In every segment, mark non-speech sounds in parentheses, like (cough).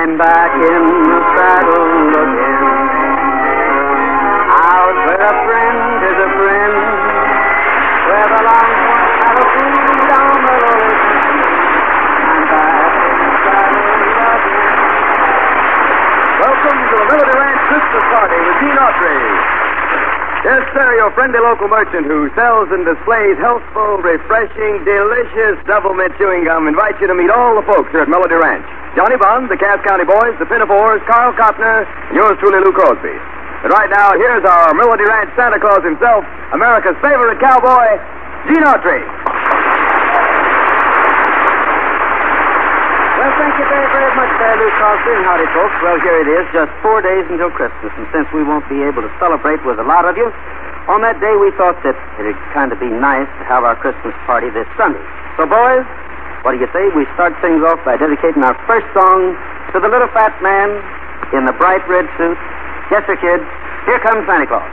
I'm back in the saddle again. Out where a friend is a friend, where the long horns have a free down the country. I'm back in the saddle again. Welcome to the Melody Ranch Christmas Party with Gene Autry. Yes, sir, your friendly local merchant who sells and displays healthful, refreshing, delicious double mint chewing gum invites you to meet all the folks here at Melody Ranch. Johnny Bond, the Cass County Boys, the Pinafores, Carl and yours truly, Lou Crosby. But right now, here's our Melody Ranch Santa Claus himself, America's favorite cowboy, Gene Autry. Well, thank you very, very much there, Lou Crosby and howdy, folks. Well, here it is, just four days until Christmas, and since we won't be able to celebrate with a lot of you, on that day we thought that it'd kind of be nice to have our Christmas party this Sunday. So, boys, what do you say we start things off by dedicating our first song to the little fat man in the bright red suit? Yes, sir, kids. Here comes Santa Claus.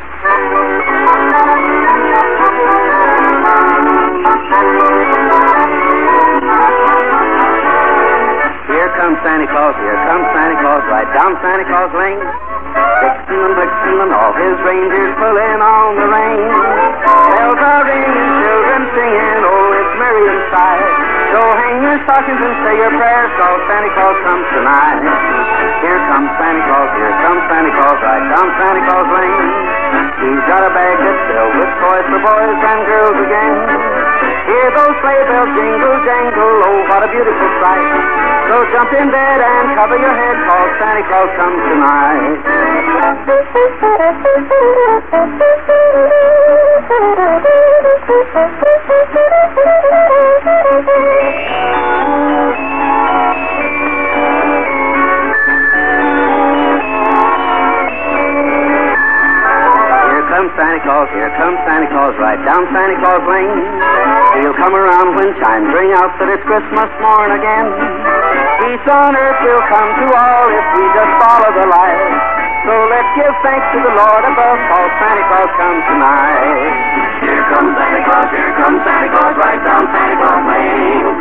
Here comes Santa Claus, here comes Santa Claus, right down Santa Claus Lane. Vixen and Blitzen and all his reindeers pulling on the rein. Bells are ringing, children singing, oh, it's merry inside. So hang your stockings and say your prayers, cause Santa Claus comes tonight. Here comes Santa Claus, here comes Santa Claus, right down Santa Claus Lane. He's got a bag that's filled with toys for boys and girls again. Hear those sleigh bells jingle, jangle, oh, what a beautiful sight. So jump in bed and cover your head, cause Santa Claus comes tonight. (laughs) Claus, right down Santa Claus Lane. He'll come around when chimes ring out that it's Christmas morn again. Peace on earth will come to all if we just follow the light. So let's give thanks to the Lord above, cause Santa Claus comes tonight. Here comes Santa Claus, here comes Santa Claus, right down Santa Claus Lane.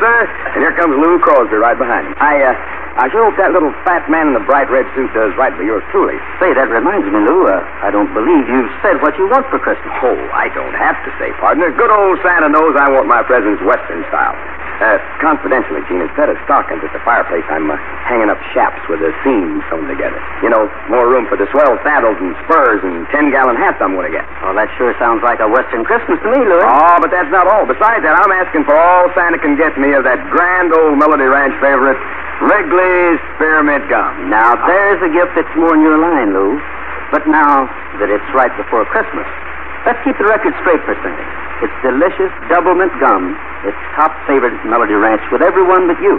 Sir. And here comes Lou Crosby right behind him. I, uh, I sure hope that little fat man in the bright red suit does right by yours truly. Say, that reminds me, Lou, uh, I don't believe you've said what you want for Christmas. Oh, I don't have to say, partner. Good old Santa knows I want my presents Western style. Uh, confidentially, Gene, instead of stockings at the fireplace, I'm uh, hanging up chaps with the seams sewn together. You know, more room for the swell saddles and spurs and ten-gallon hats I'm going to get. Well, that sure sounds like a Western Christmas to me, Lou. Oh, but that's not all. Besides that, I'm asking for all Santa can get me of that grand old Melody Ranch favorite, Wrigley's Spearmint Gum. Now, there's a gift that's more in your line, Lou. But now that it's right before Christmas, let's keep the record straight for Sunday. It's delicious double mint gum. It's top favorite Melody Ranch with everyone but you.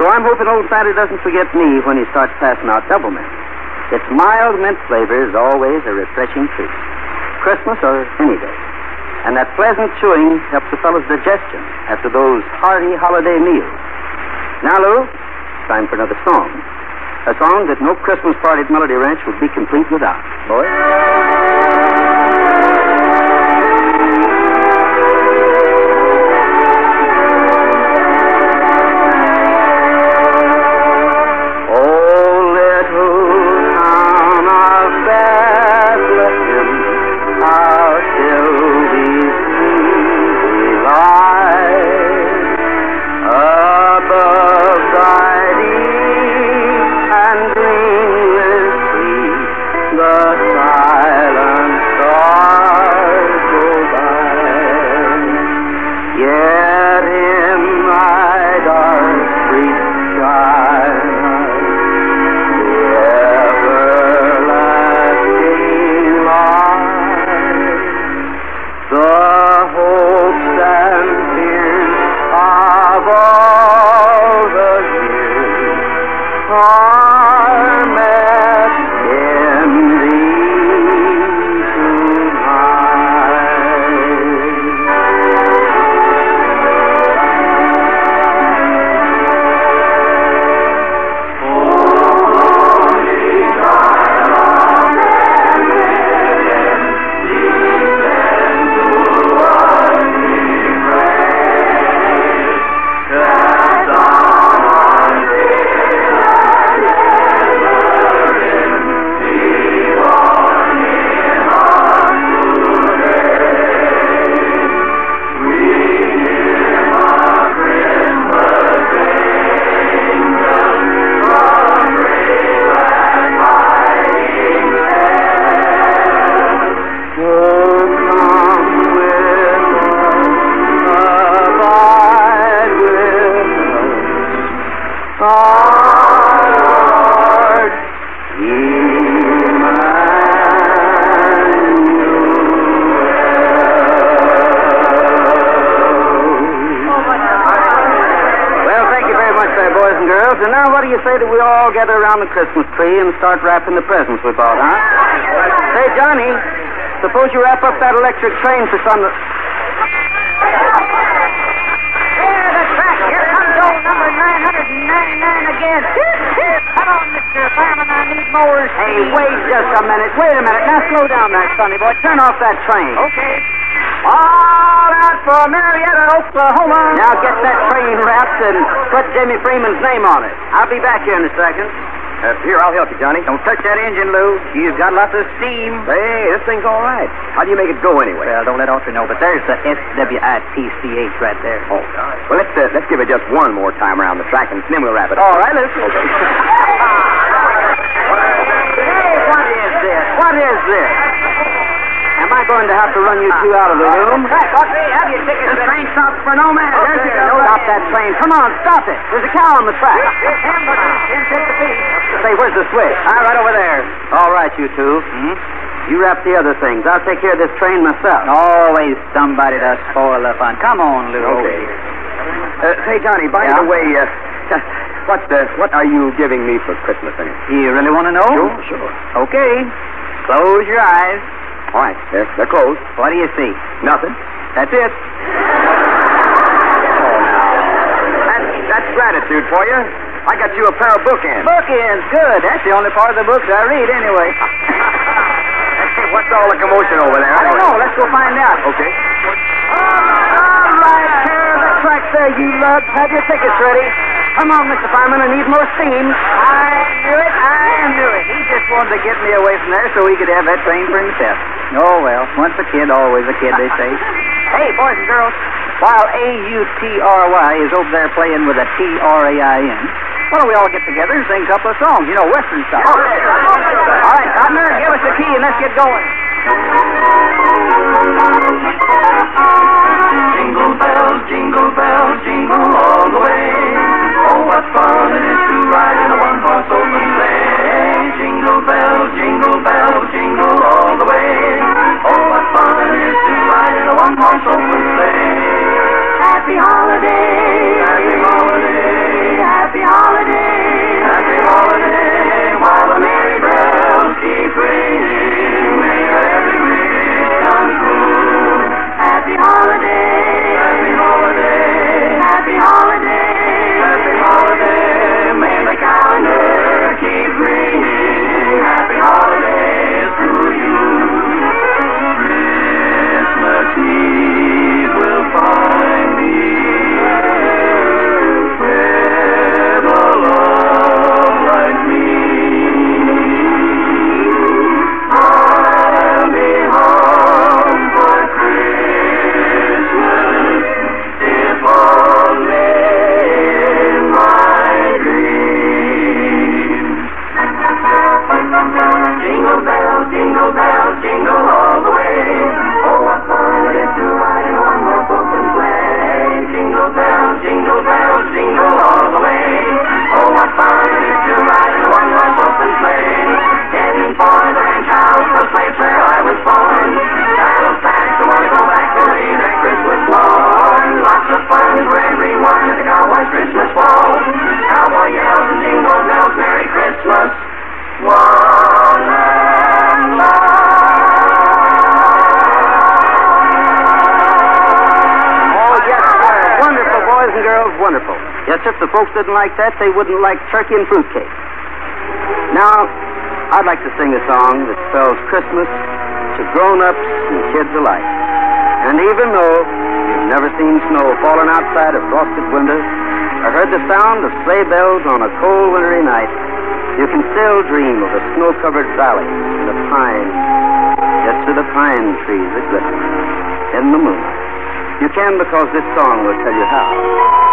So I'm hoping old Santa doesn't forget me when he starts passing out double mint. Its mild mint flavor is always a refreshing treat. Christmas or any day. And that pleasant chewing helps a fellow's digestion after those hearty holiday meals. Now, Lou, time for another song. A song that no Christmas party at Melody Ranch would be complete without. Boys? Christmas tree and start wrapping the presents we bought, huh? Hey, Johnny, suppose you wrap up that electric train for some. There, the track. Here comes old number 999 again. Come on, Mr. Fireman, I need more Hey, wait just a minute. Wait a minute. Now, slow down there, Sonny boy. Turn off that train. Okay. All out for Marietta, Oklahoma. Now get that train wrapped and put Jimmy Freeman's name on it. I'll be back here in a second. Uh, here, I'll help you, Johnny. Don't touch that engine, Lou. You've got lots of steam. Hey, this thing's all right. How do you make it go anyway? Well, don't let Autry know, but there's the S-W-I-T-C-H right there. Oh, God. well, let's uh, let's give it just one more time around the track, and then we'll wrap it up. All right, let's... Hey, (laughs) what is this? What is this? Am I going to have to run you two out of the room? Autry, have your tickets The train stops for no man. There's you go. Stop that train. Come on, stop it. There's a cow on the track. Here's him, but Jim, take the piece. Say, where's the switch? Ah, right over there. All right, you two. Hmm? You wrap the other things. I'll take care of this train myself. Always somebody to spoil the fun. Come on, Lou. Okay. Uh, say, Johnny, by Yeah? the way, uh, (laughs) what uh, what are you giving me for Christmas? Anyway? You really want to know? Sure, sure. Okay. Close your eyes. All right, they're, they're closed. What do you see? Nothing. That's it. That's, that's gratitude for you. I got you a pair of bookends. Bookends. Good. That's the only part of the books I read anyway. Hey, (laughs) what's all the commotion over there? I don't know. Let's go find out. Okay. All right, here the track there, you lugs. Have your tickets ready. Come on, Mr. Fireman. I need more steam. I knew it. I knew it. He just wanted to get me away from there so he could have that train for himself. Oh, well. Once a kid, always a kid, they say. (laughs) hey, boys and girls. While A-U-T-R-Y is over there playing with a T-R-A-I-N, why don't we all get together and sing a couple of songs? You know, Western style. All right, Cotner, give us the key and let's get going. Jingle bells, jingle bells, jingle all the way. Oh, what fun it is to didn't like that, they wouldn't like turkey and fruitcake. Now, I'd like to sing a song that spells Christmas to grown-ups and kids alike. And even though you've never seen snow falling outside a frosted window or heard the sound of sleigh bells on a cold wintry night, you can still dream of a snow-covered valley and the pine, yes, to the pine trees that glisten in the moonlight. You can because this song will tell you how.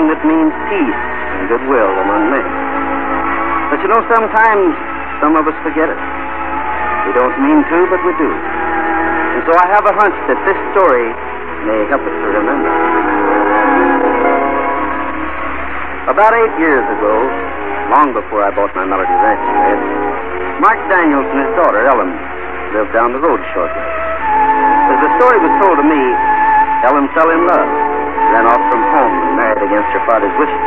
Song that means peace and goodwill among men. But you know, sometimes some of us forget it. We don't mean to, but we do. And so I have a hunch that this story may help us to remember. About eight years ago, long before I bought my Melody there, Mark Daniels and his daughter, Ellen, lived down the road shortly. As the story was told to me, Ellen fell in love, ran off from home, and married against her father's wishes.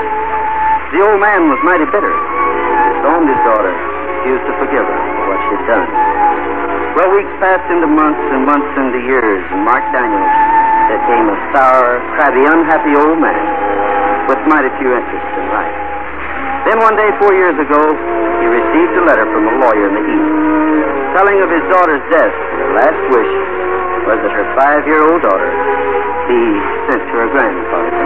The old man was mighty bitter. He Disowned his daughter, refused to forgive her for what she'd done. Well, weeks passed into months and months into years, and Mark Daniels became a sour, crabby, unhappy old man with mighty few interests in life. Then one day, four years ago, he received a letter from a lawyer in the East telling of his daughter's death. Her last wish was that her five-year-old daughter be sent to her grandfather.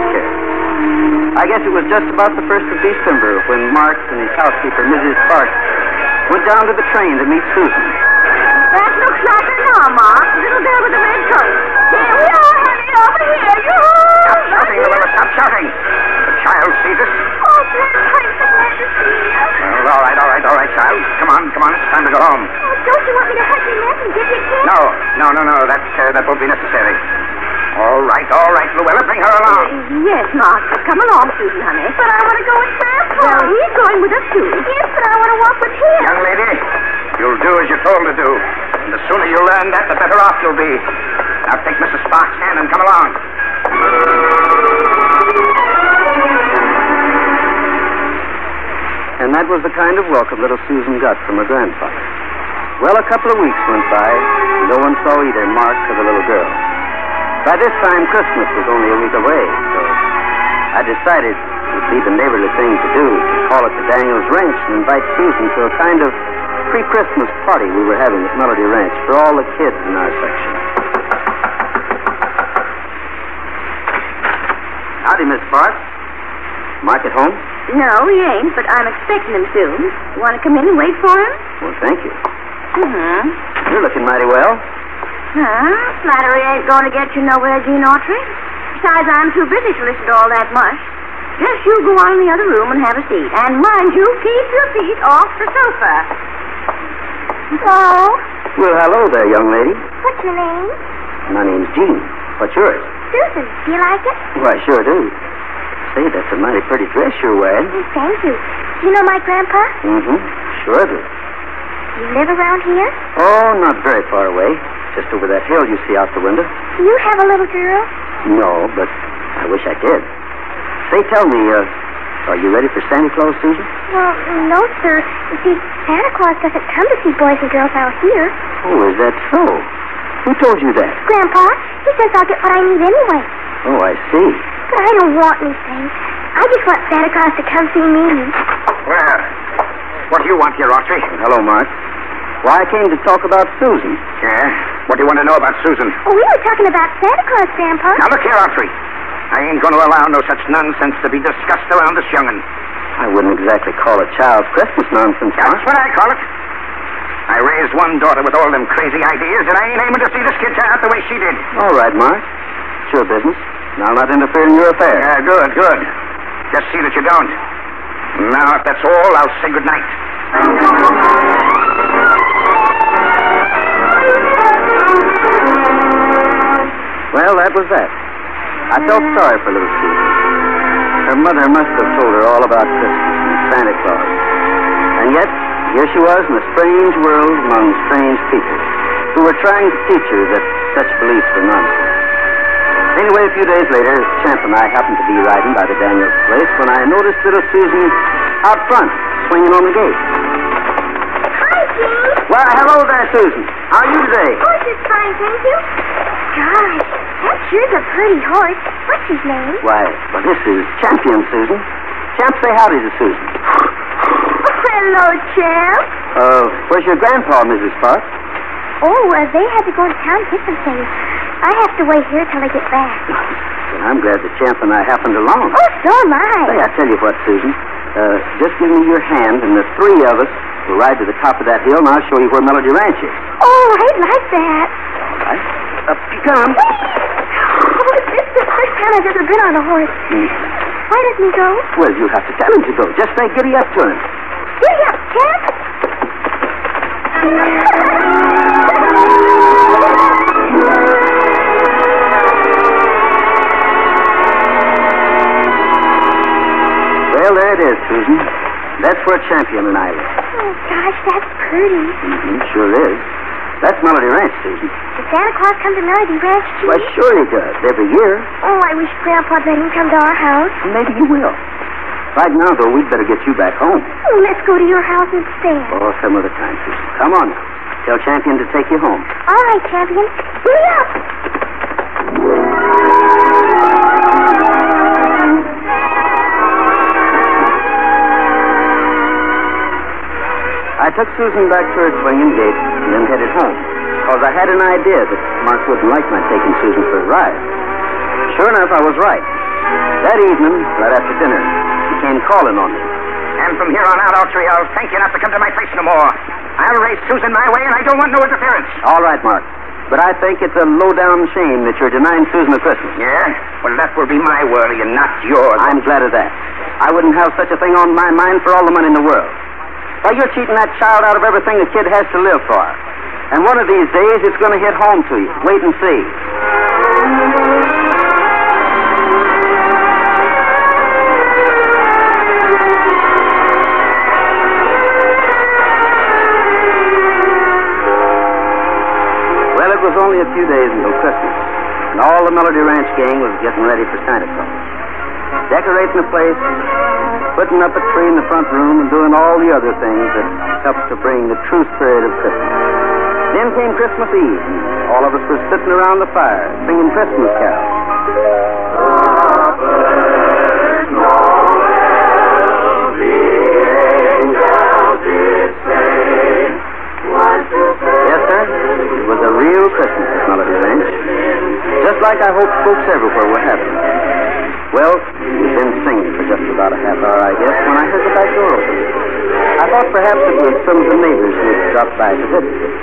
I guess it was just about the first of December when Mark and his housekeeper, Mrs. Sparks, went down to the train to meet Susan. That looks like her now, Mark. Little girl with the red coat. Here we are, honey, over here. You Stop shouting, Luella, stop shouting. The child sees us. Oh, Grandpa, I'm so glad to see you. Well, all right, all right, all right, child. Come on, come on. It's time to go home. Oh, don't you want me to hug you neck and give you a kiss? No, no, no, no. That, uh, that won't be necessary. All right, all right, Luella. Bring her along. Uh, yes, Mark. Come along, Susan, honey. But I want to go with Grandpa. Well, he's going with us, too. Yes, but I want to walk with him. Young lady, you'll do as you're told to do. And the sooner you learn that, the better off you'll be. Now take Mrs. Sparks' hand and come along. And that was the kind of welcome little Susan got from her grandfather. Well, a couple of weeks went by. and No one saw either Mark or the little girl. By this time, Christmas was only a week away, so I decided it would be the neighborly thing to do to call at the Daniels Ranch and invite Susan to a kind of pre-Christmas party we were having at Melody Ranch for all the kids in our section. Howdy, Miss Bart. Mark at home? No, he ain't, but I'm expecting him soon. You want to come in and wait for him? Well, thank you. Mm-hmm. You're looking mighty well. Huh? Flattery ain't going to get you nowhere, Gene Autry. Besides, I'm too busy to listen to all that mush. Just you go on in the other room and have a seat. And mind you, keep your feet off the sofa. Hello. Well, hello there, young lady. What's your name? My name's Gene. What's yours? Susan. Do you like it? Why, sure do. Say, that's a mighty pretty dress you're wearing. Oh, thank you. Do you know my grandpa? Mm-hmm. Sure do. Do you live around here? Oh, not very far away. Just over that hill you see out the window. Do you have a little girl? No, but I wish I did. Say, tell me, uh, are you ready for Santa Claus, Susan? Well, no, sir. You see, Santa Claus doesn't come to see boys and girls out here. Oh, is that so? Who told you that? Grandpa, he says I'll get what I need anyway. Oh, I see. But I don't want anything. I just want Santa Claus to come see me. Well, what do you want here, Autry? Hello, Mark. Why, I came to talk about Susan. Yeah? What do you want to know about Susan? Oh, we were talking about Santa Claus, Grandpa. Now, look here, Autry. I ain't going to allow no such nonsense to be discussed around this young'un. I wouldn't exactly call it child's Christmas nonsense, That's Mark. what I call it. I raised one daughter with all them crazy ideas, and I ain't aiming to see this kid turn out the way she did. All right, Mark. It's your business. And I'll not interfere in your affairs. Yeah, good, good. Just see that you don't. Now, if that's all, I'll say good night. Well, that was that. I felt sorry for little Susan. Her mother must have told her all about Christmas and Santa Claus. And yet, here she was in a strange world among strange people who were trying to teach her that such beliefs were nonsense. Anyway, a few days later, Champ and I happened to be riding by the Daniels place when I noticed little Susan out front, swinging on the gate. Hi, Gene. Well, hello there, Susan. How are you today? Oh, just fine, thank you. Gosh, that sure's a pretty horse. What's his name? Why, well, this is Champion, Susan. Champ, say howdy to Susan. Oh, hello, Champ. Uh, where's your grandpa, Mrs. Sparks? Oh, uh, they had to go to town to get some things. I have to wait here till they get back. Well, I'm glad the Champ and I happened along. Oh, so am I. Say, I tell you what, Susan. Uh, just give me your hand, and the three of us will ride to the top of that hill, and I'll show you where Melody Ranch is. Oh, I'd like that. All right. Up you come. Is the first time I've ever been on a horse. Mm. Why he go? Well, you have to tell him to go. Just say giddy up to him. Giddy up, Champ. Well, there it is, Susan. That's where Champion and I live. Oh, gosh, that's pretty. Mm-hmm, sure is. That's Melody Ranch, Susan. Does Santa Claus come to Melody Ranch, too? Why, sure he does. Every year. Oh, I wish Grandpa'd let him come to our house. Maybe he will. Right now, though, we'd better get you back home. Oh, let's go to your house instead. Oh, some other time, Susan. Come on now. Tell Champion to take you home. All right, Champion. Giddy up. I took Susan back to her swinging gate and then headed home. Because I had an idea that Mark wouldn't like my taking Susan for a ride. Sure enough, I was right. That evening, right after dinner, he came calling on me. And from here on out, Autry, I'll thank you not to come to my place no more. I'll raise Susan my way, and I don't want no interference. All right, Mark. But I think it's a low-down shame that you're denying Susan a Christmas. Yeah? Well, that will be my worry and not yours. I'm glad of that. I wouldn't have such a thing on my mind for all the money in the world. Why, you're cheating that child out of everything the kid has to live for. And one of these days, it's going to hit home to you. Wait and see. Well, it was only a few days until Christmas, and all the Melody Ranch gang was getting ready for Santa Claus. Decorating the place, putting up a tree in the front room, and doing all the other things that helps to bring the true spirit of Christmas. Then came Christmas Eve, all of us were sitting around the fire, singing Christmas carols. Yes, sir. It was a real Christmas. Just like I hoped folks everywhere were having. Well, been singing for just about a half hour, I guess, when I heard the back door open. I thought perhaps it was some of the neighbors who had dropped by to visit us.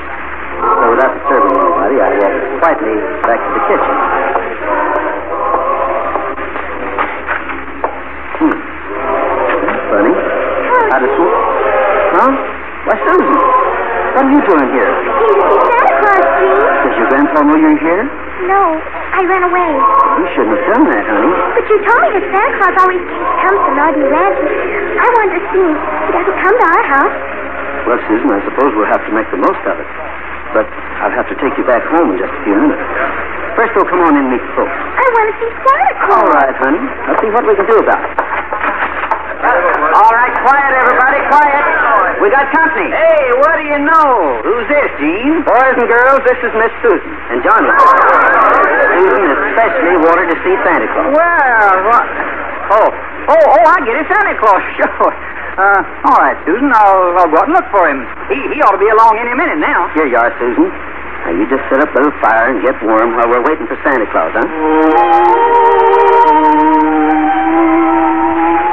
So without disturbing anybody, I walked quietly back to the kitchen. Hmm. That's funny. How does Huh? Why, Susan, what are you doing here? Came to see Santa Claus. Does your grandpa know you're here? No, I ran away. You shouldn't have done that, honey. But you told me that Santa Claus always comes to Melody Ranch. I wanted to see him. He doesn't come to our house. Well, Susan, I suppose we'll have to make the most of it. But I'll have to take you back home in just a few minutes. First, we'll come on in and meet the folks. I want to see Santa Claus. All right, honey. Let's see what we can do about it. All right, quiet, everybody, quiet. We got company. Hey, what do you know? Who's this, Gene? Boys and girls, this is Miss Susan and Johnny. Susan especially wanted to see Santa Claus. Well, what? Oh, oh, oh, I get it, Santa Claus, (laughs) sure. Uh, all right, Susan, I'll, I'll go out and look for him. He, he ought to be along any minute now. Here you are, Susan. Now, you just set up a little fire and get warm while we're waiting for Santa Claus, huh?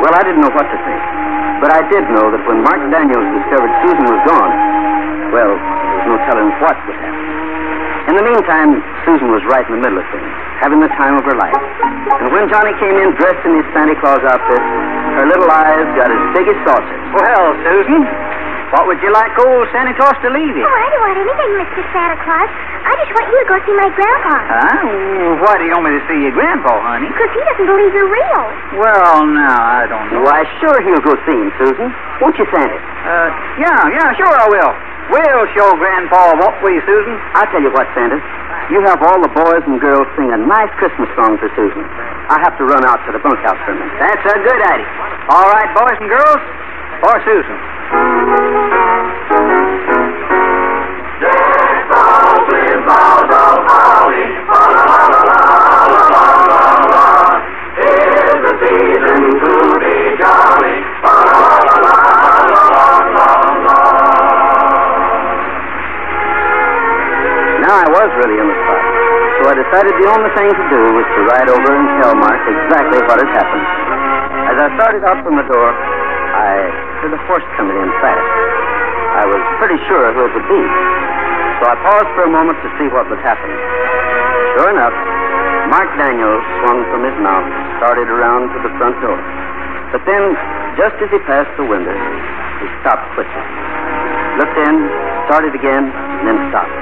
Well, I didn't know what to think. But I did know that when Mark Daniels discovered Susan was gone, Well, there was no telling what would happen. In the meantime, Susan was right in the middle of things, having the time of her life. And when Johnny came in dressed in his Santa Claus outfit, her little eyes got as big as saucers. Well, Susan, what would you like old Santa Claus to leave you? Oh, I don't want anything, Mr. Santa Claus. I just want you to go see my grandpa. Huh? Why do you want me to see your grandpa, honey? Because he doesn't believe you're real. Well, now, I don't know. Why, sure he'll go see him, Susan. Won't you, Santa? Uh, yeah, yeah, sure I will. We'll show Grandpa, won't we, Susan? I'll tell you what, Santa. You have all the boys and girls sing a nice Christmas song for Susan. I have to run out to the bunkhouse for a minute. That's a good idea. All right, boys and girls, for Susan. Thing to do was to ride over and tell Mark exactly what had happened. As I started up from the door, I heard a horse coming in fast. I was pretty sure who it would be, so I paused for a moment to see what would happen. Sure enough, Mark Daniels swung from his mount, started around to the front door. But then, just as he passed the window, he stopped quickly. Looked in, started again, and then stopped.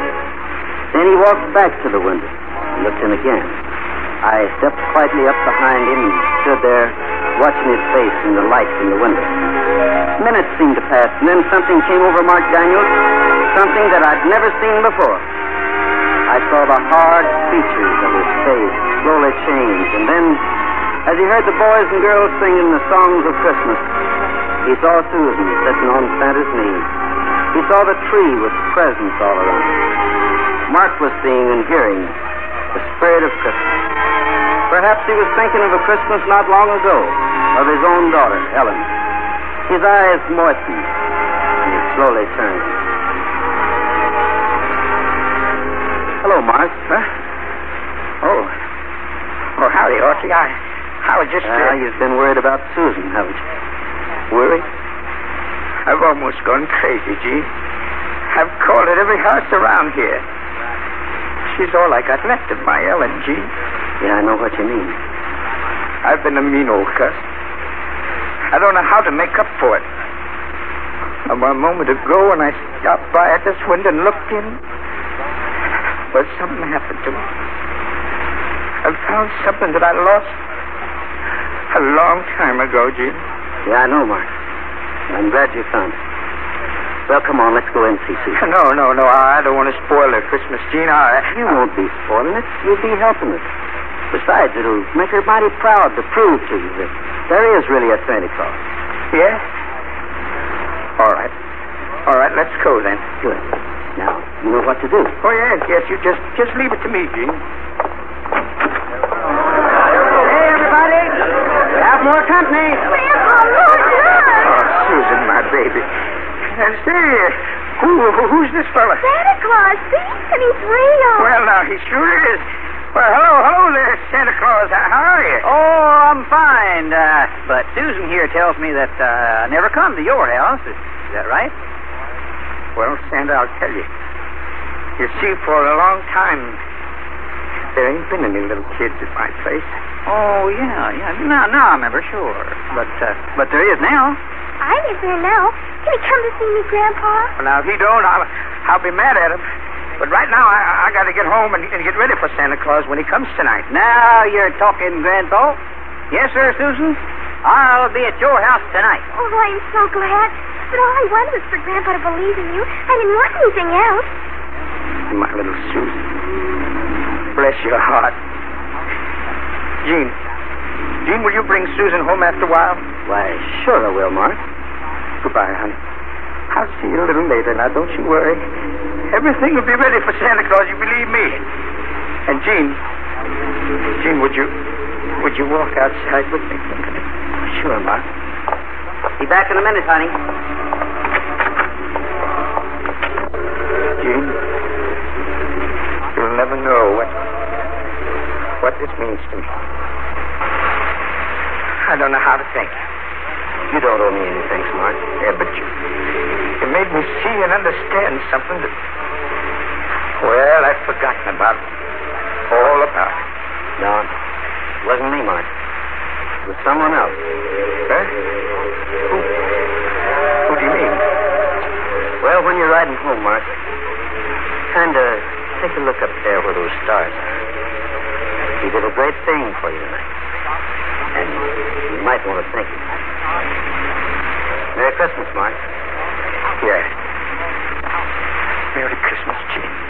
Then he walked back to the window and looked in again. I stepped quietly up behind him and stood there watching his face in the light from the window. Minutes seemed to pass, and then something came over Mark Daniels, something that I'd never seen before. I saw the hard features of his face slowly change, and then, as he heard the boys and girls singing the songs of Christmas, he saw Susan sitting on Santa's knee. He saw the tree with presents all around. Mark was seeing and hearing spirit of Christmas. Perhaps he was thinking of a Christmas not long ago, of his own daughter, Helen. His eyes moistened, and he slowly turned. Hello, Mark. Huh? Oh. Oh, howdy, Archie. I, I was just. Ah, Uh, you've been worried about Susan, haven't you? Worried? I've almost gone crazy, Gene. I've called at every house around here. She's all I got left of my Gene. Yeah, I know what you mean. I've been a mean old cuss. I don't know how to make up for it. About a moment ago, when I stopped by at this window and looked in, well, something happened to me. I found something that I lost a long time ago, Gene. Yeah, I know, Mark. I'm glad you found it. Well, come on, let's go in and see Susan. No, no, no. I don't want to spoil her Christmas, Gene. I... You won't be spoiling it. You'll be helping it. Besides, it'll make her mighty proud to prove to you that there is really a Santa Claus. Yeah? All right. All right, let's go then. Good. Now, you know what to do. Oh, yes, yes. You just just leave it to me, Gene. Hey, everybody. We have more company. Grandpa, look, Oh. Susan, my baby. And say, who, who who's this fella? Santa Claus, see? And he's real. Well, now, he sure is. Well, hello, hello there, Santa Claus. How how are you? Oh, I'm fine. Uh, but Susan here tells me that uh, I never come to your house. Is, is that right? Well, Santa, I'll tell you. You see, for a long time, there ain't been any little kids at my place. Oh, yeah, yeah. Now, now I remember, sure. But, uh, but there is now. I live there now. Can he come to see me, Grandpa? Well, now, if he don't, I'll, I'll be mad at him. But right now, I, I got to get home and, and get ready for Santa Claus when he comes tonight. Now you're talking, Grandpa. Yes, sir, Susan. I'll be at your house tonight. Oh, I'm so glad. But all I wanted was for Grandpa to believe in you. I didn't want anything else. My little Susan. Bless your heart. Gene. Gene, will you bring Susan home after a while? Why, sure I will, Mark. Goodbye, honey. I'll see you a little later. Now, don't you worry. Everything will be ready for Santa Claus, you believe me. And Gene, Gene, would you, would you walk outside with me? Sure, Mark. Be back in a minute, honey. Gene, you'll never know what, what this means to me. I don't know how to think. You don't owe me anything, Mark. Yeah, but you, you made me see and understand something that, well, I've forgotten about. All about. No, it wasn't me, Mark. It was someone else. Huh? Who? Who do you mean? Well, when you're riding home, Mark, kind of take a look up there where those stars are. He did a great thing for you tonight. And you might want to thank him. Merry Christmas, Mark. Yeah. Merry Christmas, Gene.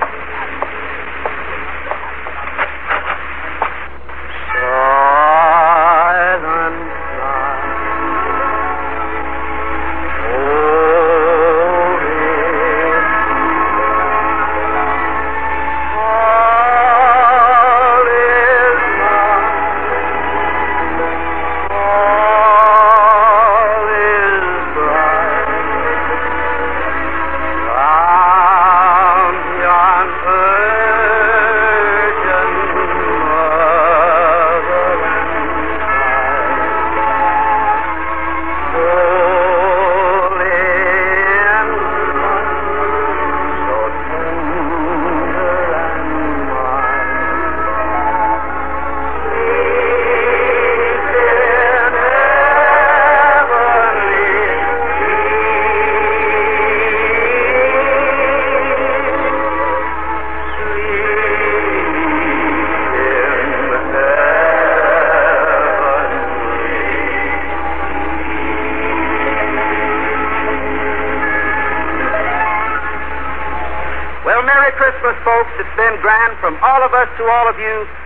To all of you.